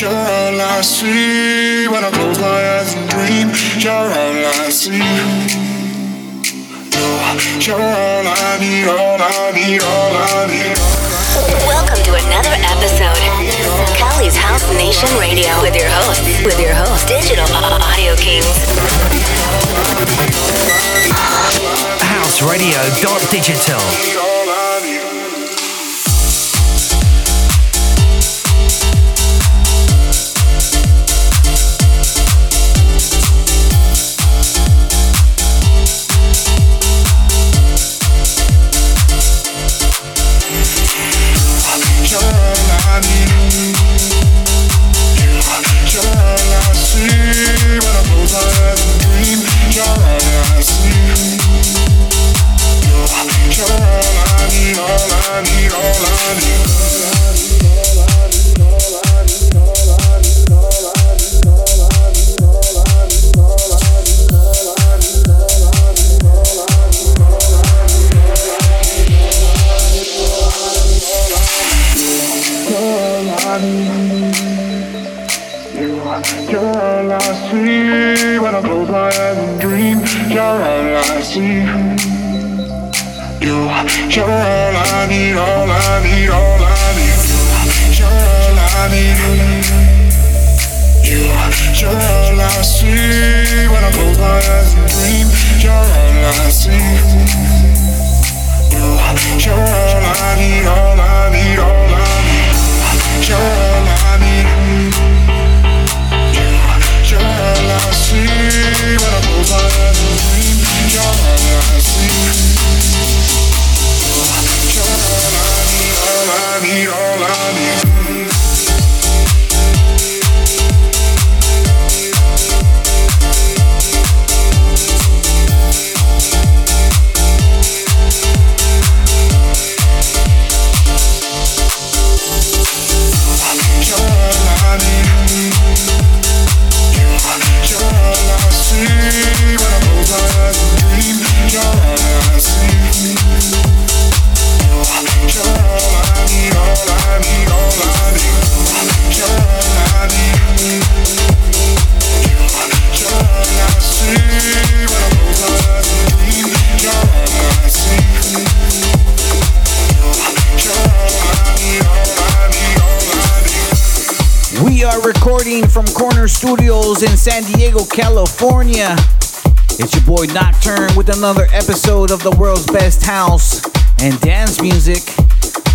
You're all I see when I close my eyes and dream. You're all I see. Welcome to another episode, House Nation Radio, with your host, with your host, Digital Audio Kings. House Radio Digital. In San Diego, California. It's your boy Nocturne with another episode of the world's best house and dance music.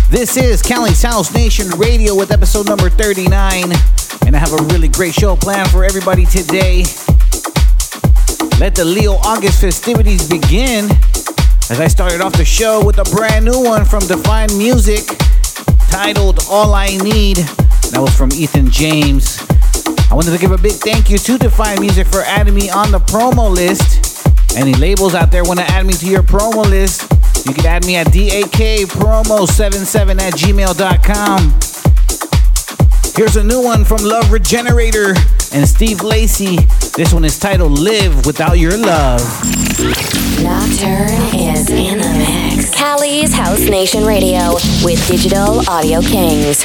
This is Cali's House Nation Radio with episode number 39, and I have a really great show planned for everybody today. Let the Leo August festivities begin as I started off the show with a brand new one from Define Music titled All I Need. That was from Ethan James. I wanted to give a big thank you to Define Music for adding me on the promo list. Any labels out there want to add me to your promo list, you can add me at dakpromo77 at gmail.com. Here's a new one from Love Regenerator and Steve Lacy. This one is titled Live Without Your Love. Nocturne is in the mix. Cali's House Nation Radio with Digital Audio Kings.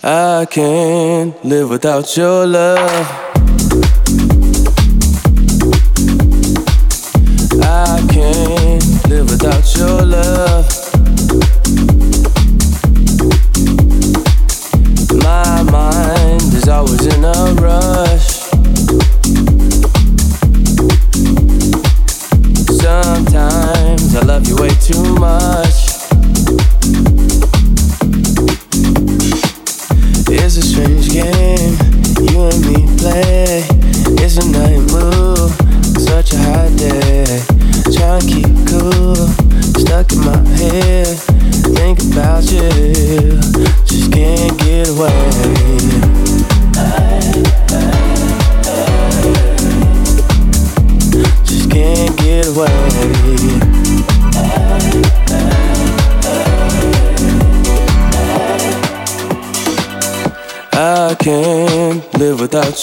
I can't live without your love. I can't live without your love.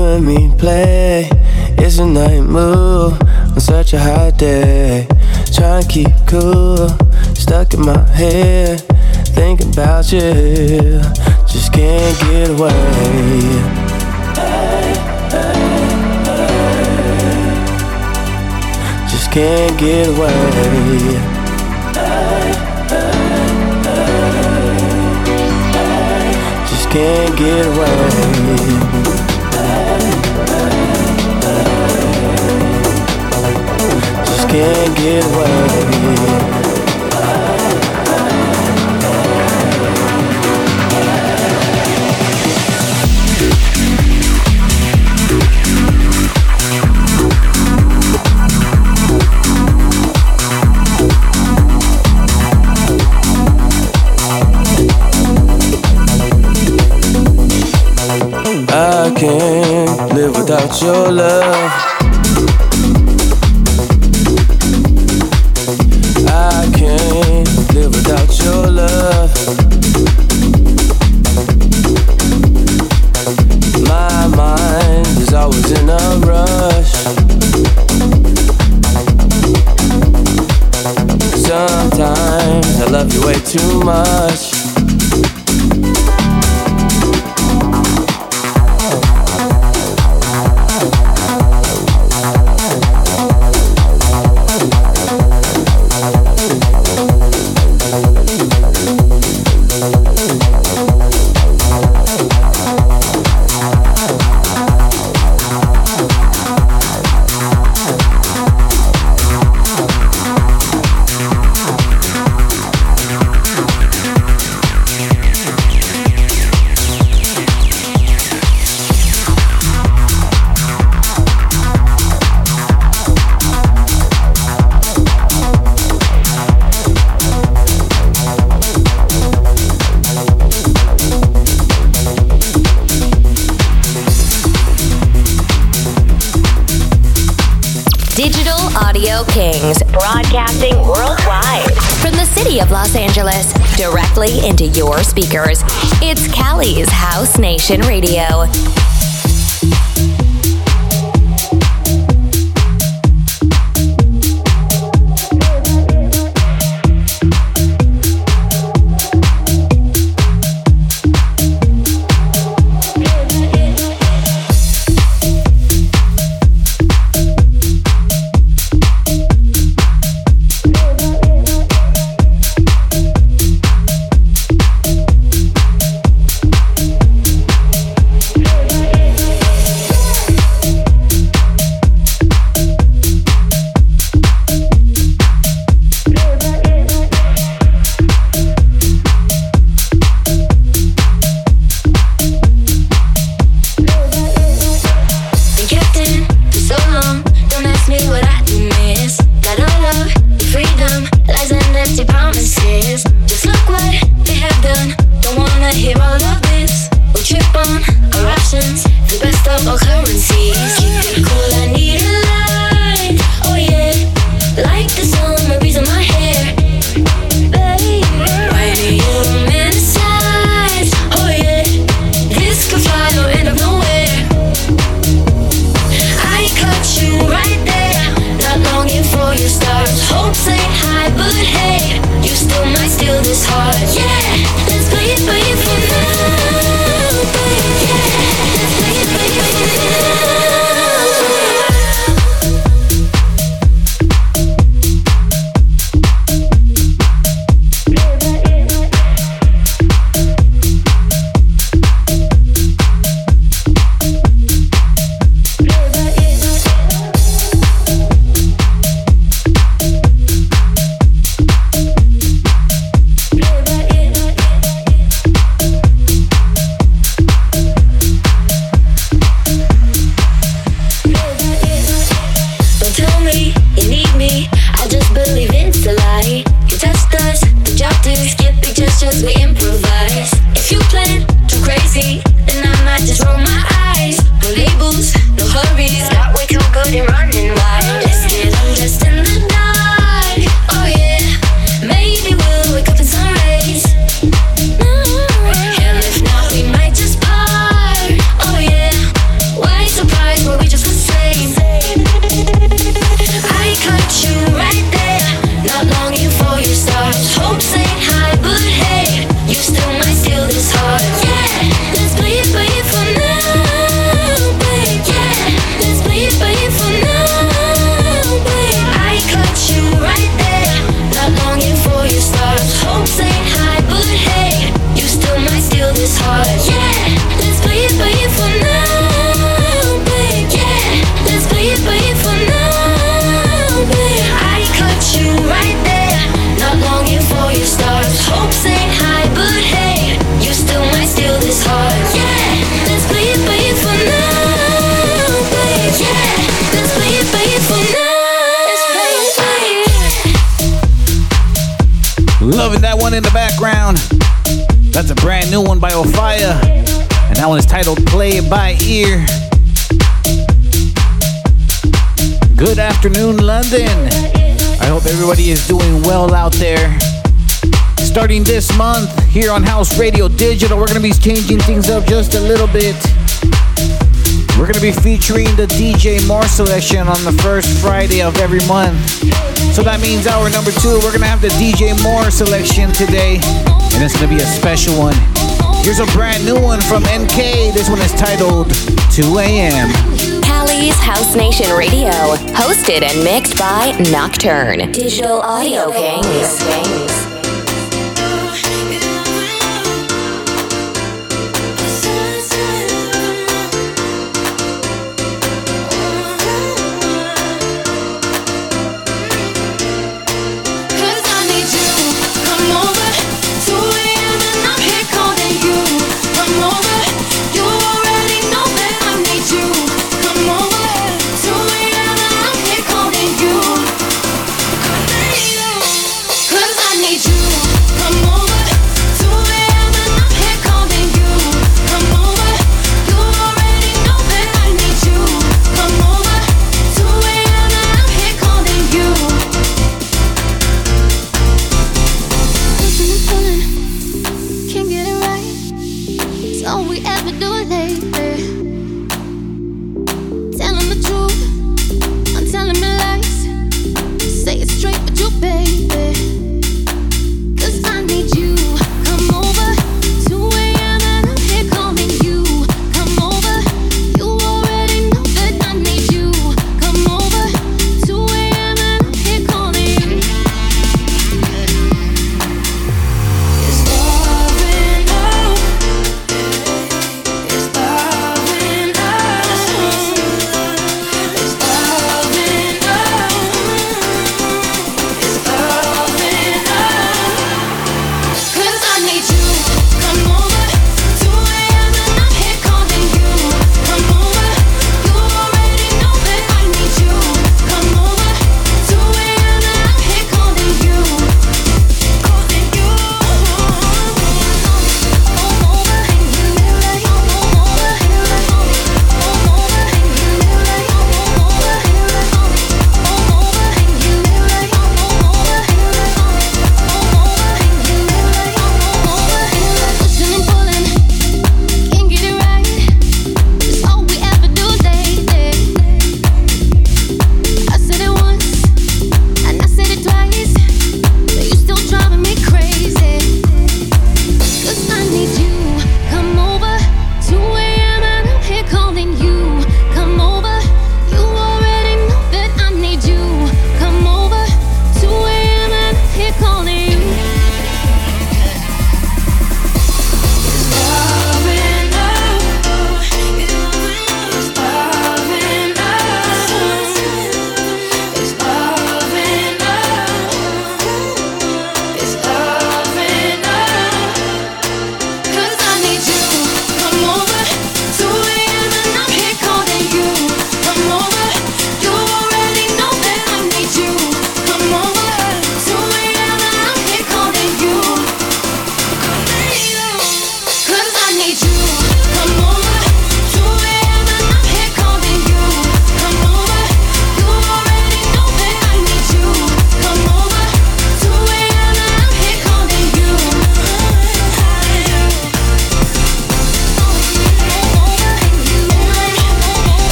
you and me play. It's a night move on such a hot day. Trying to keep cool, stuck in my head. Thinking about you, just can't get away. Just can't get away. Just can't get away. Can't get away. I can't live without your love. Sometimes I love you way too much. Directly into your speakers. It's Cali's House Nation Radio. Titled Play By Ear. Good afternoon, London. I hope everybody is doing well out there. Starting this month here on House Radio Digital, we're going to be changing things up just a little bit. We're going to be featuring the DJ More selection on the first Friday of every month. So that means hour number two, we're going to have the DJ More selection today, and it's going to be a special one. Here's a brand new one from MK. This one is titled 2 a.m. Cali's House Nation Radio, hosted and mixed by Nocturne. Digital Audio Kings.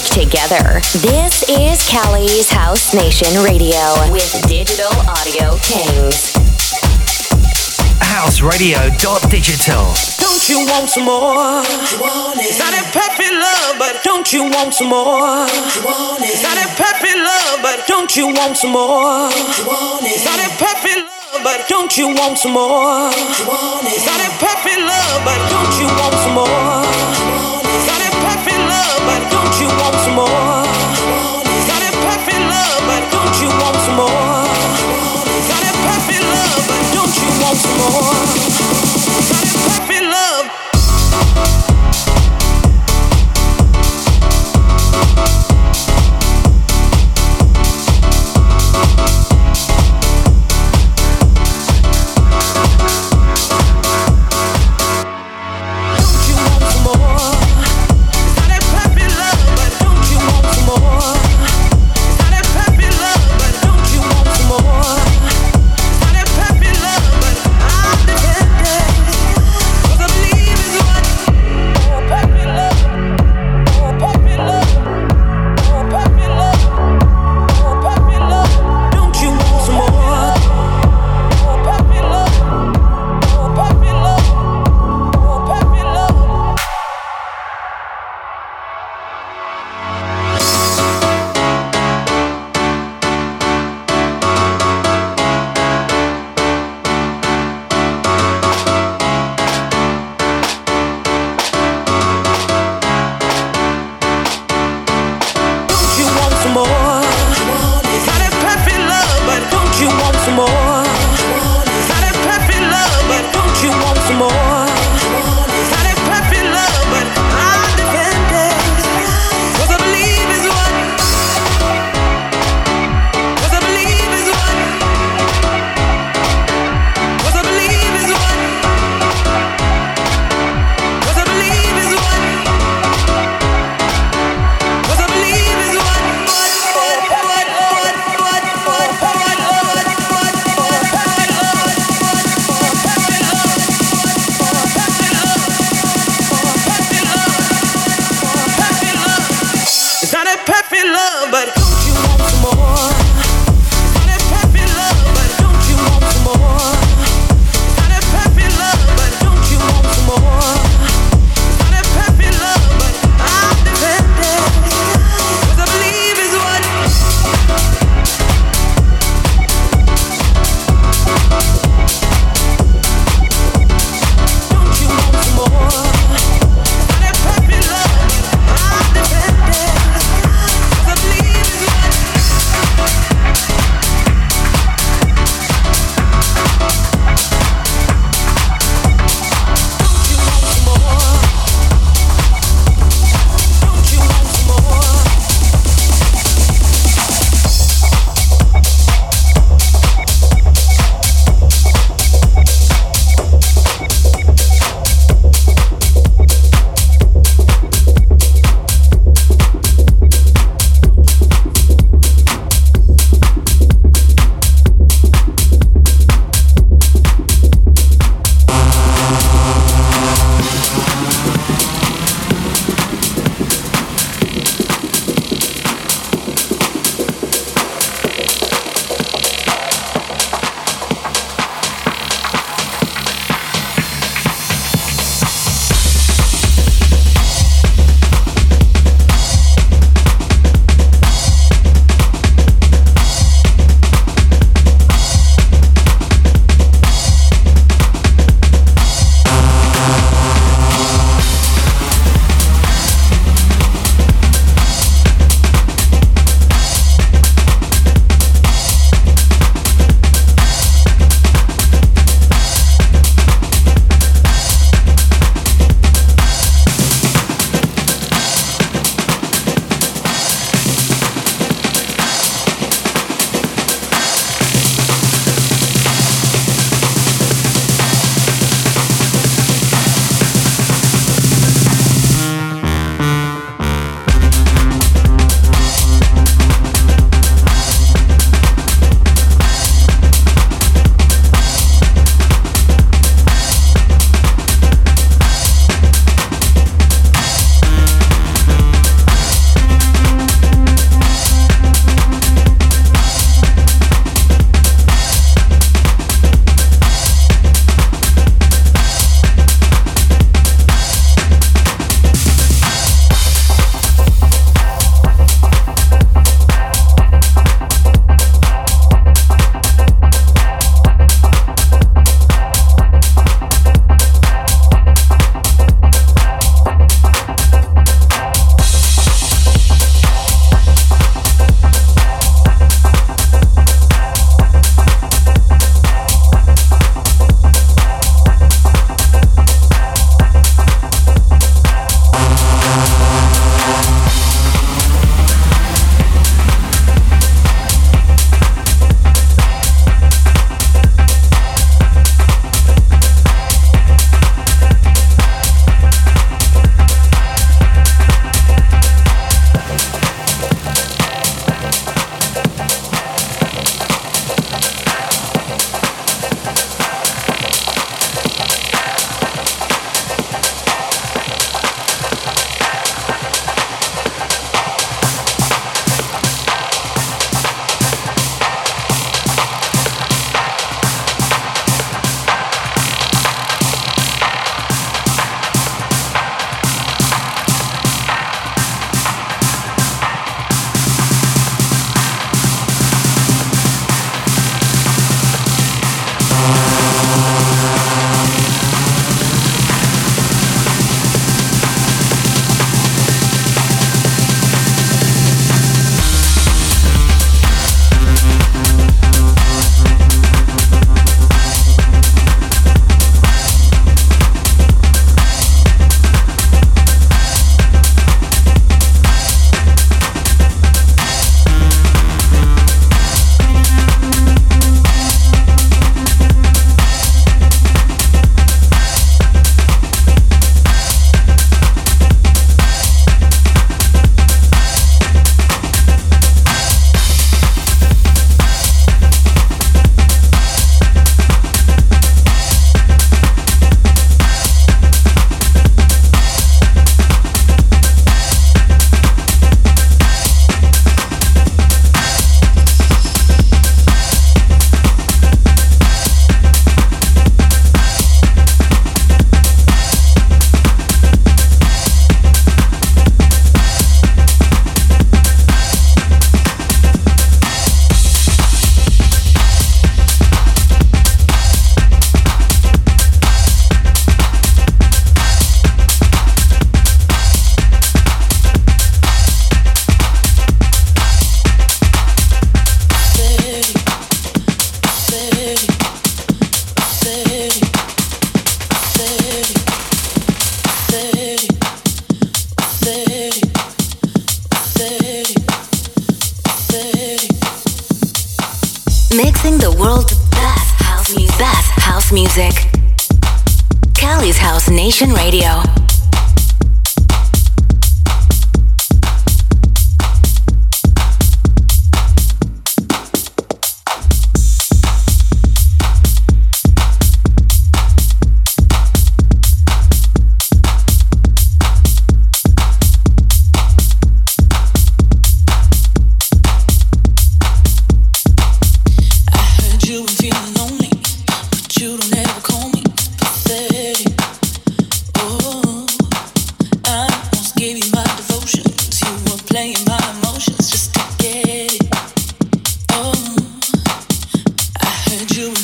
Music together. This is Cali's House Nation Radio with Digital Audio Kings. House Radio Digital. Don't you want some more? It's not a perfect love, but don't you want some more? It's not a perfect love, but don't you want some more? It's not a perfect love, but don't you want some more? It's not a perfect love, but don't you want some more? More? need you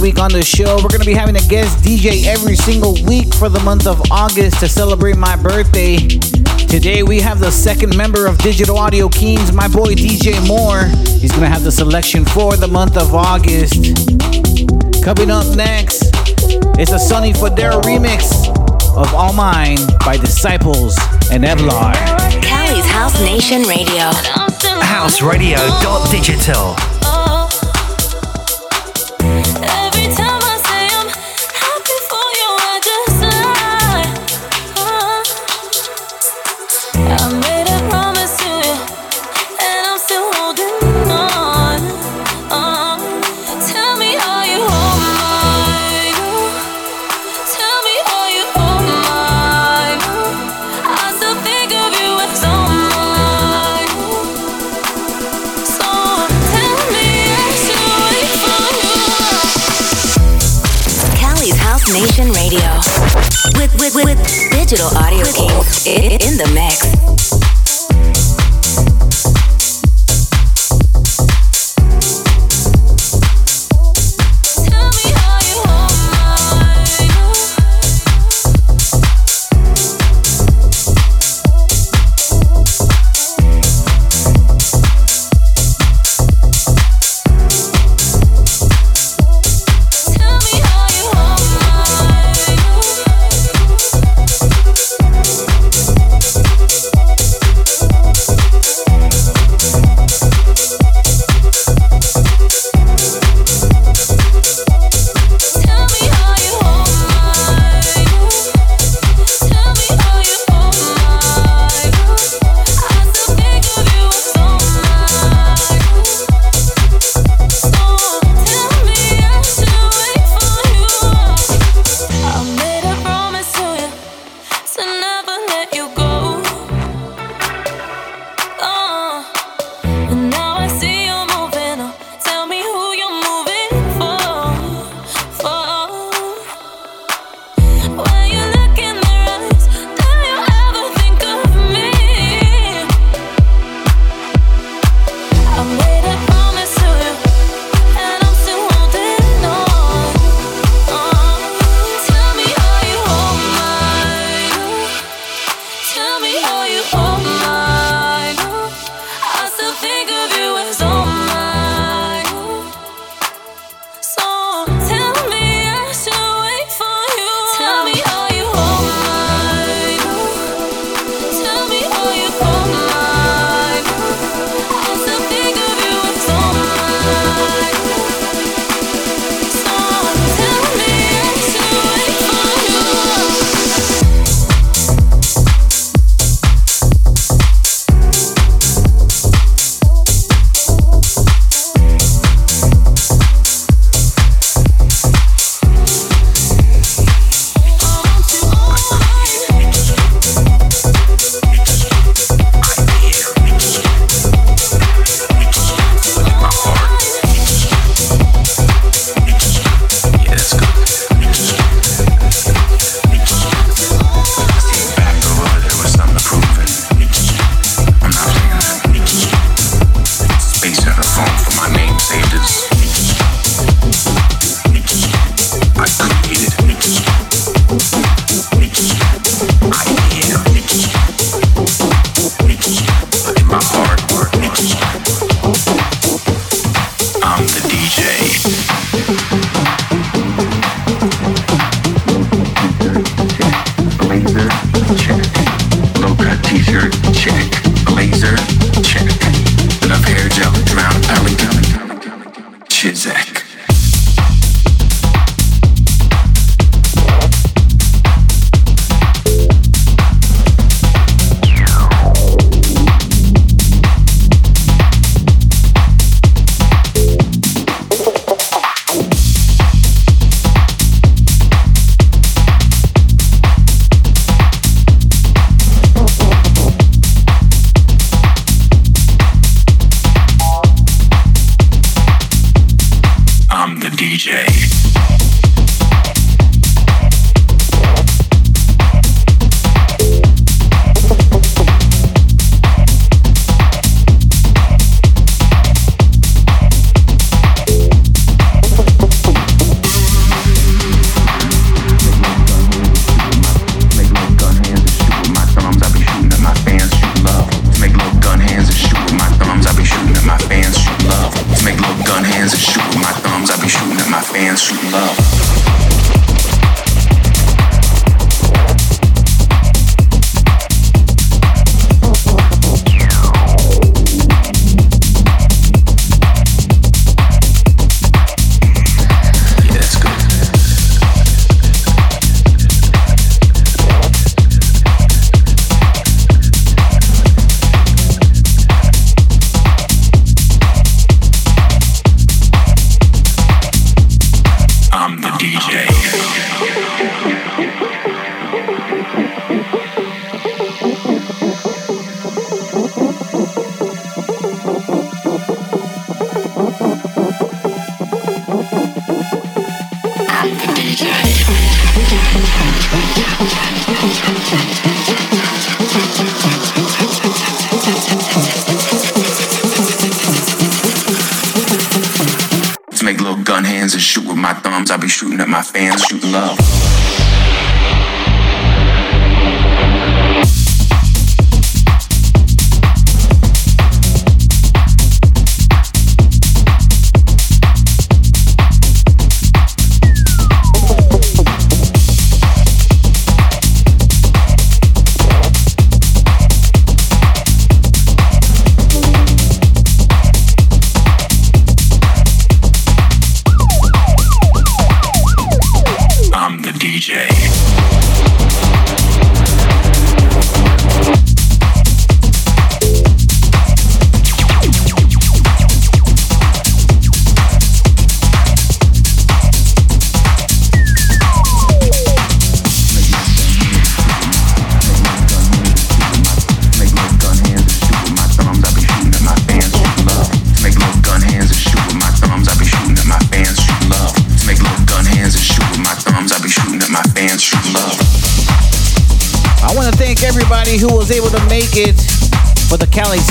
on the show. We're going to be having a guest DJ every single week for the month of August to celebrate my birthday. Today we have the second member of Digital Audio Kings, my boy DJ More. He's going to have the selection for the month of August. Coming up next, it's a Sonny Fodera remix of All Mine by Disciples and Eyelar. Cali's House Nation Radio. House Radio. Digital. With, with, with, Digital Audio Kings in the mix.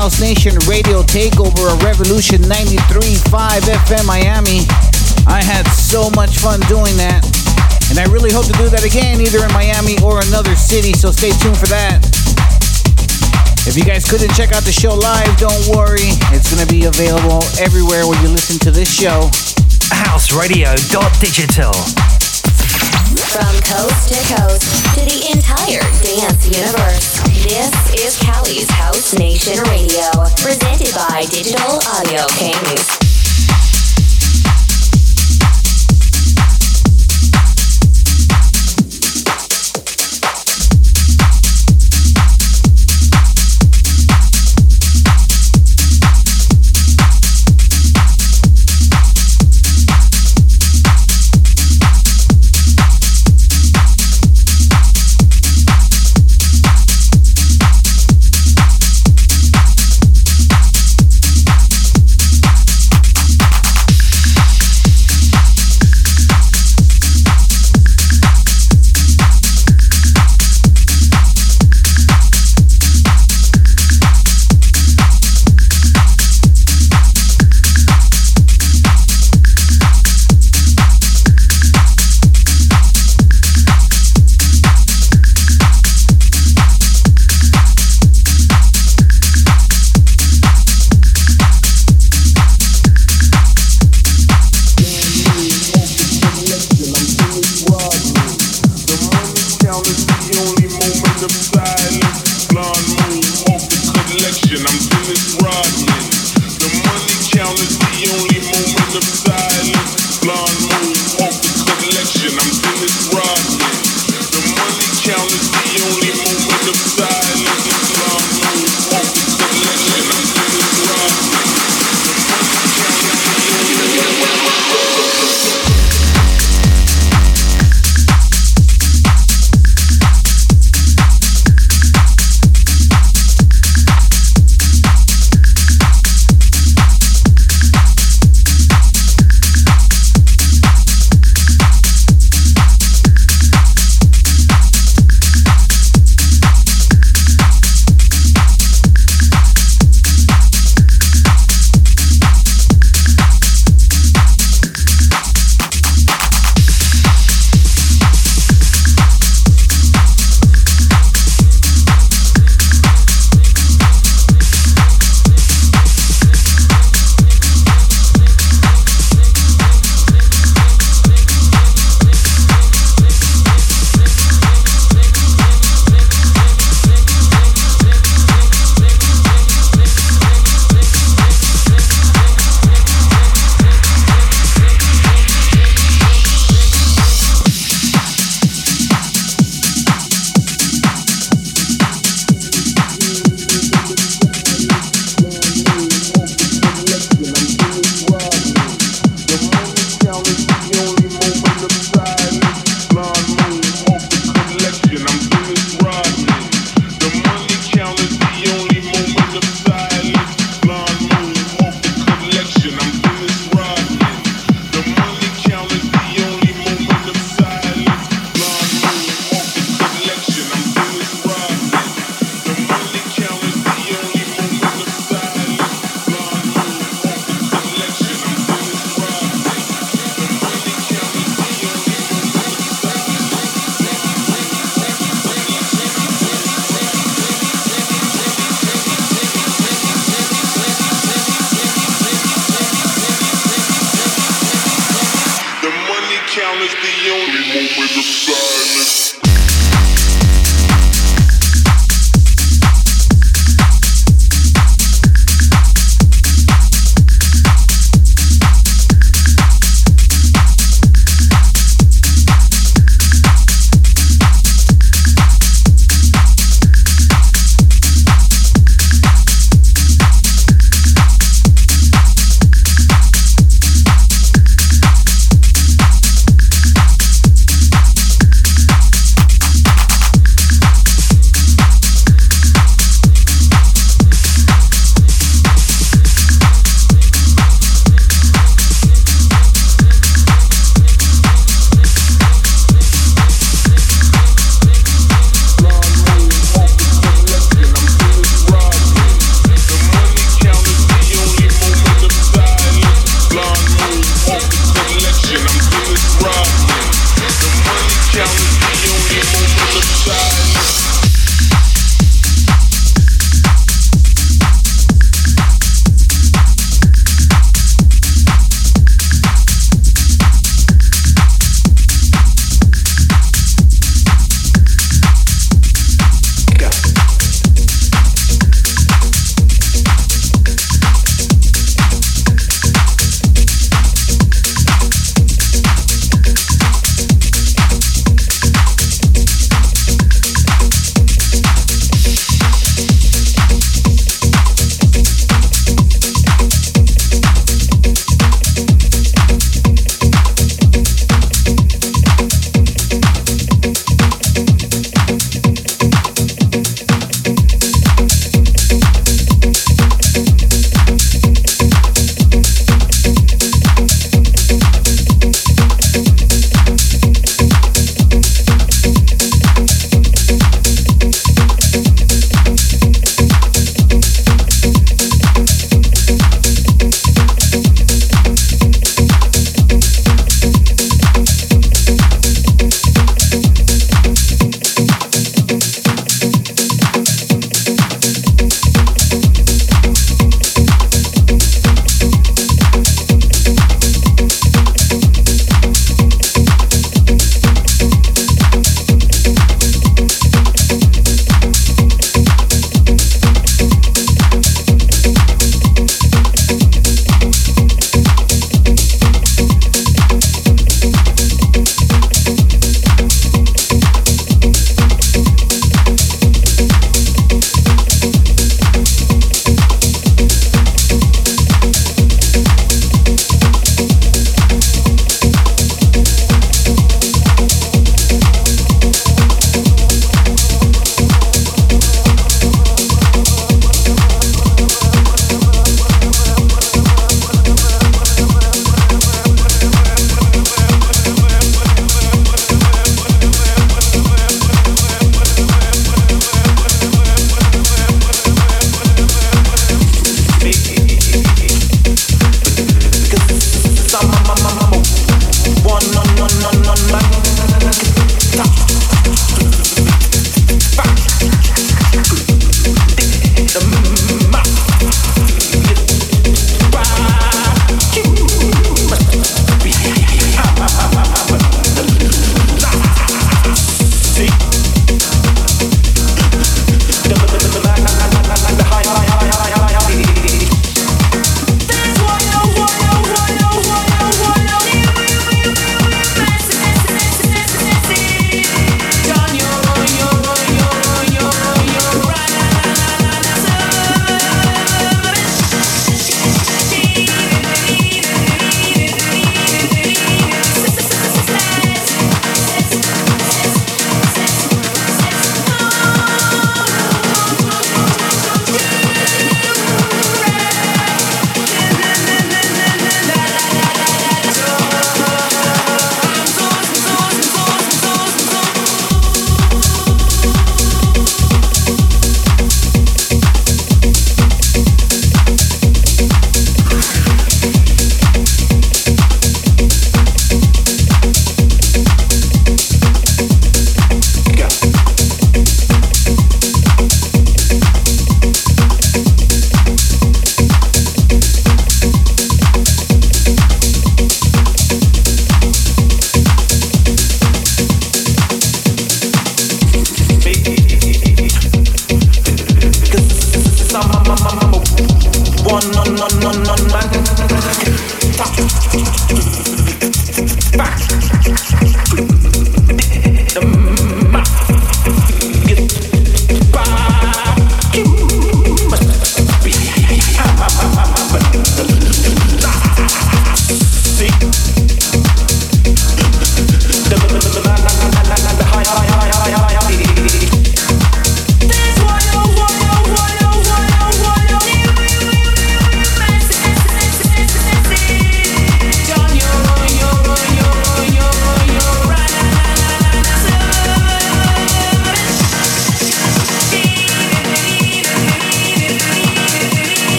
House Nation Radio Takeover of Revolution 93.5 FM Miami. I had so much fun doing that. And I really hope to do that again, either in Miami or another city, so stay tuned for that. If you guys couldn't check out the show live, don't worry. It's going to be available everywhere where you listen to this show. Houseradio.digital. From coast to coast to the entire dance universe, this is Cali's House Nation Radio, presented by Digital Audio Kings.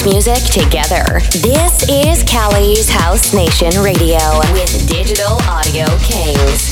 House music together. This is Cali's House Nation Radio with Digital Audio Kings.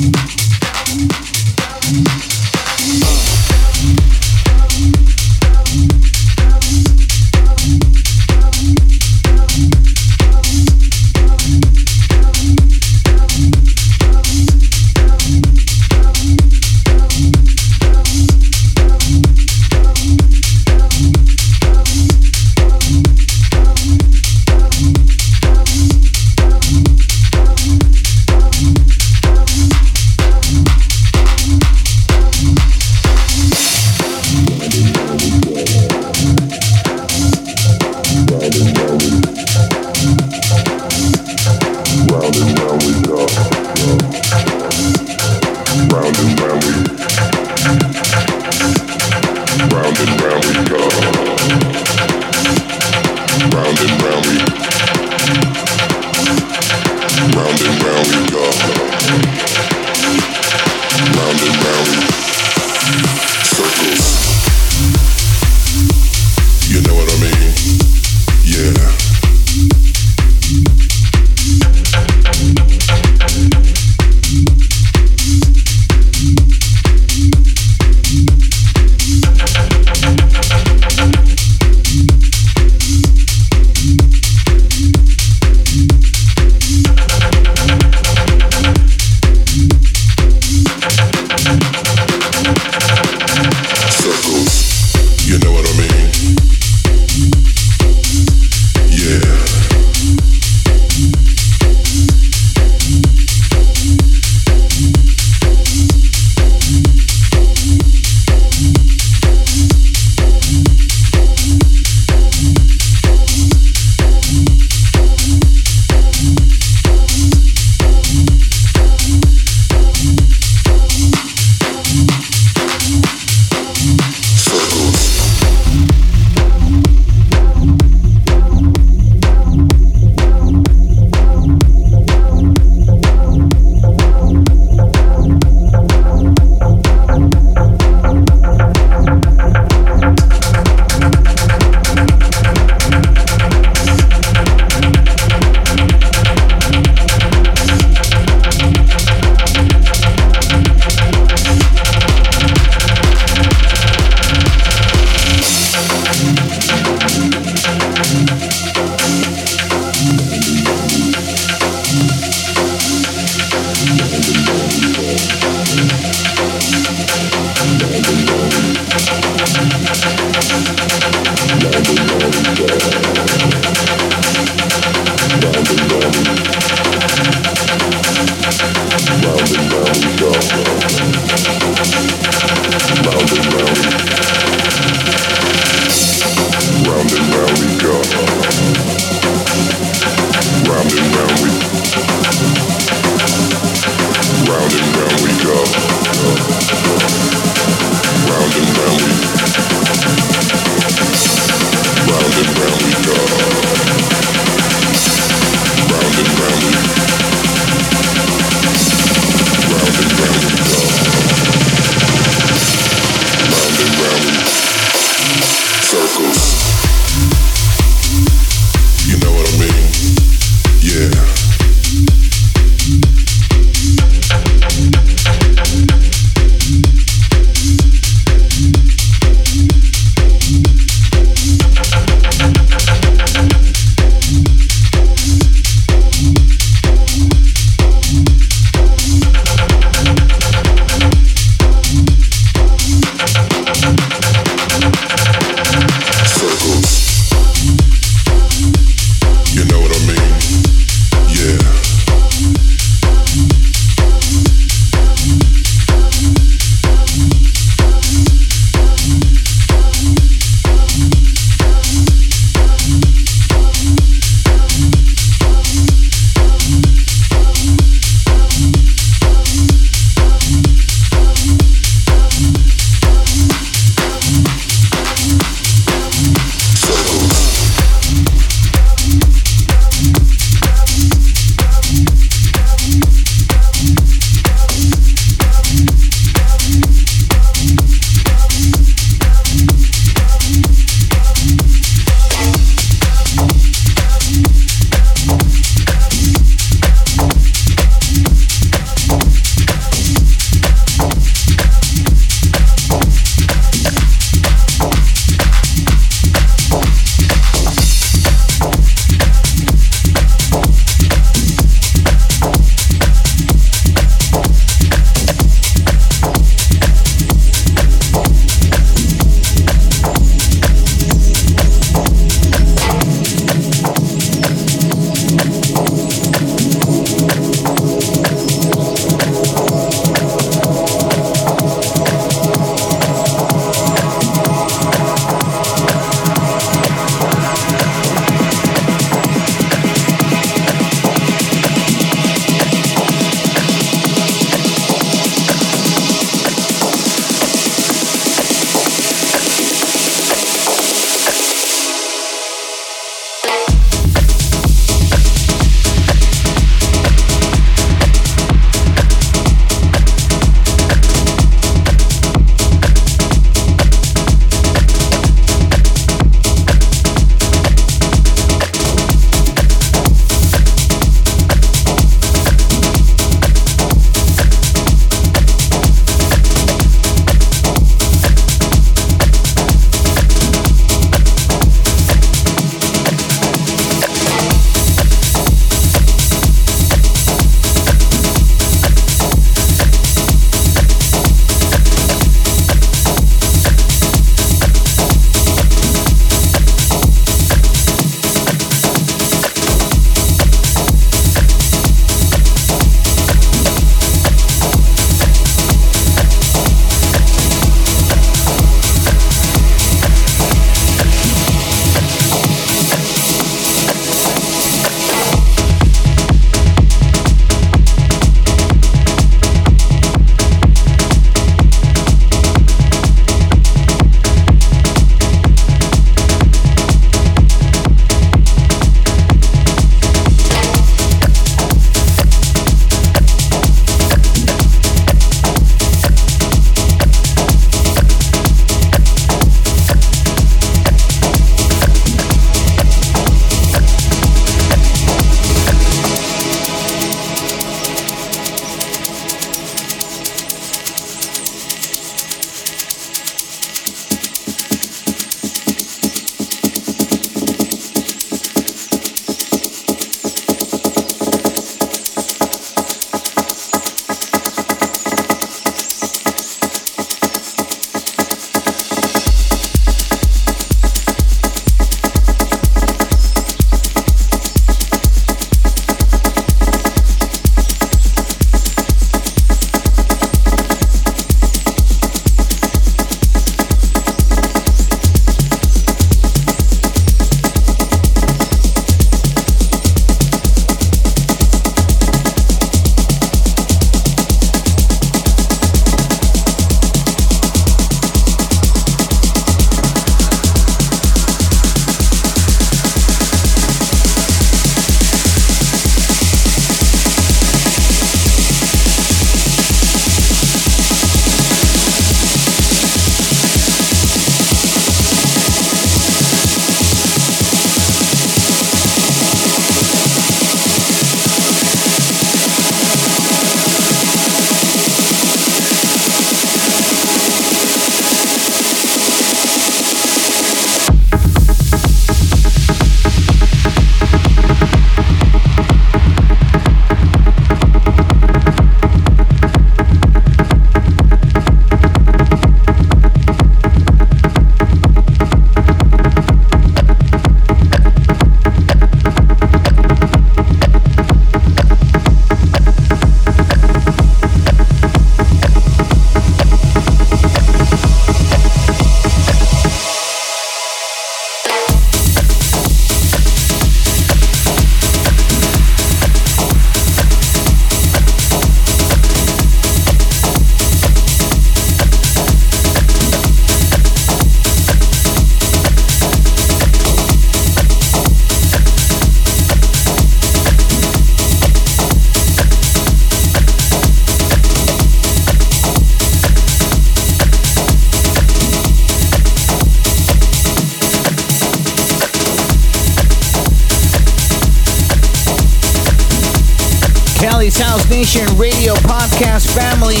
Nation Radio Podcast family.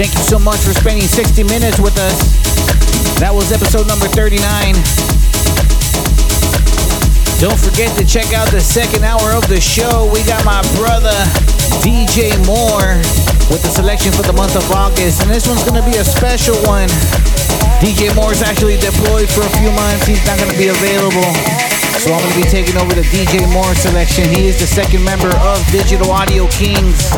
Thank you so much for spending 60 minutes with us. That was episode number 39. Don't forget to check out the second hour of the show. We got my brother DJ More with the selection for the month of August, and this one's gonna be a special one. DJ More is actually deployed for a few months. He's not gonna be available. So I'm gonna be taking over the DJ More selection. He is the second member of Digital Audio Kings.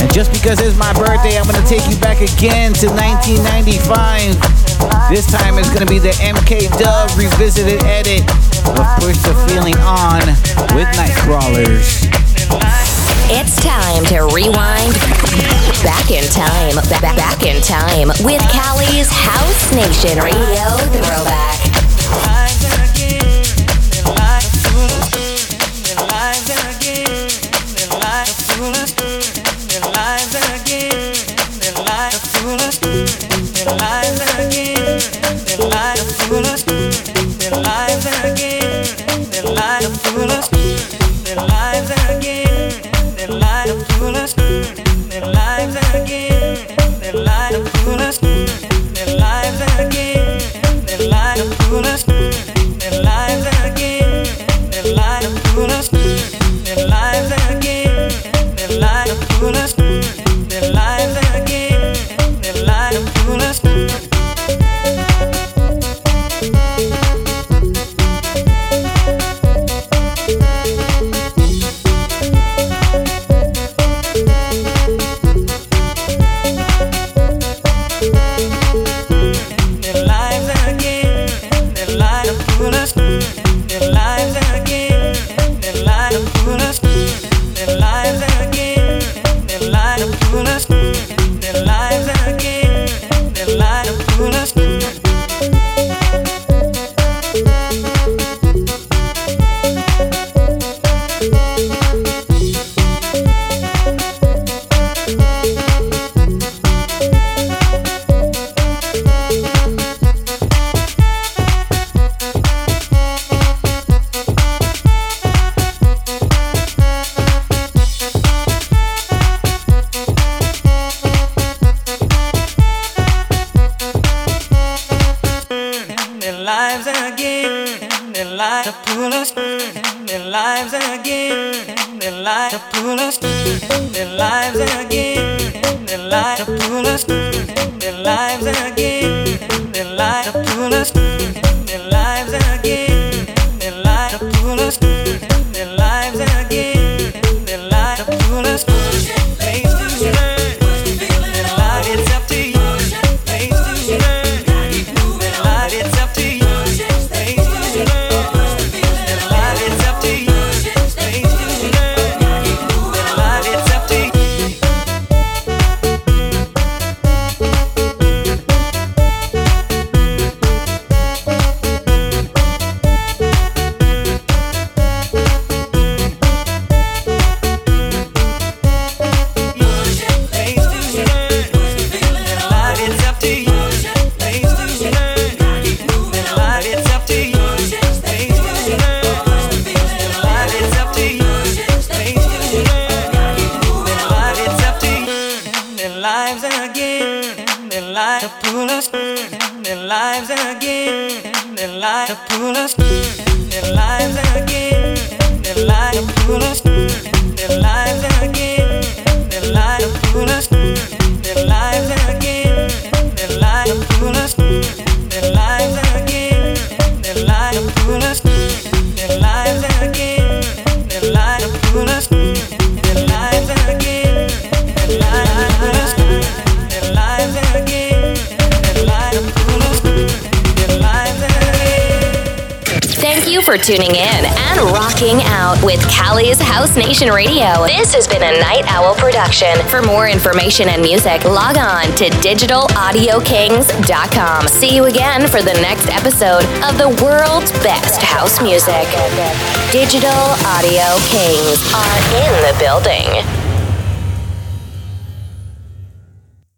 And just because it's my birthday, I'm gonna take you back again to 1995. This time it's gonna be the MK Dub revisited edit of Push the Feeling On with Nightcrawlers. It's time to rewind back in time, back, back in time with Cali's House Nation Radio Throwback. Just. For more information and music, log on to digitalaudiokings.com. See you again for the next episode of the world's best house music. Digital Audio Kings are in the building.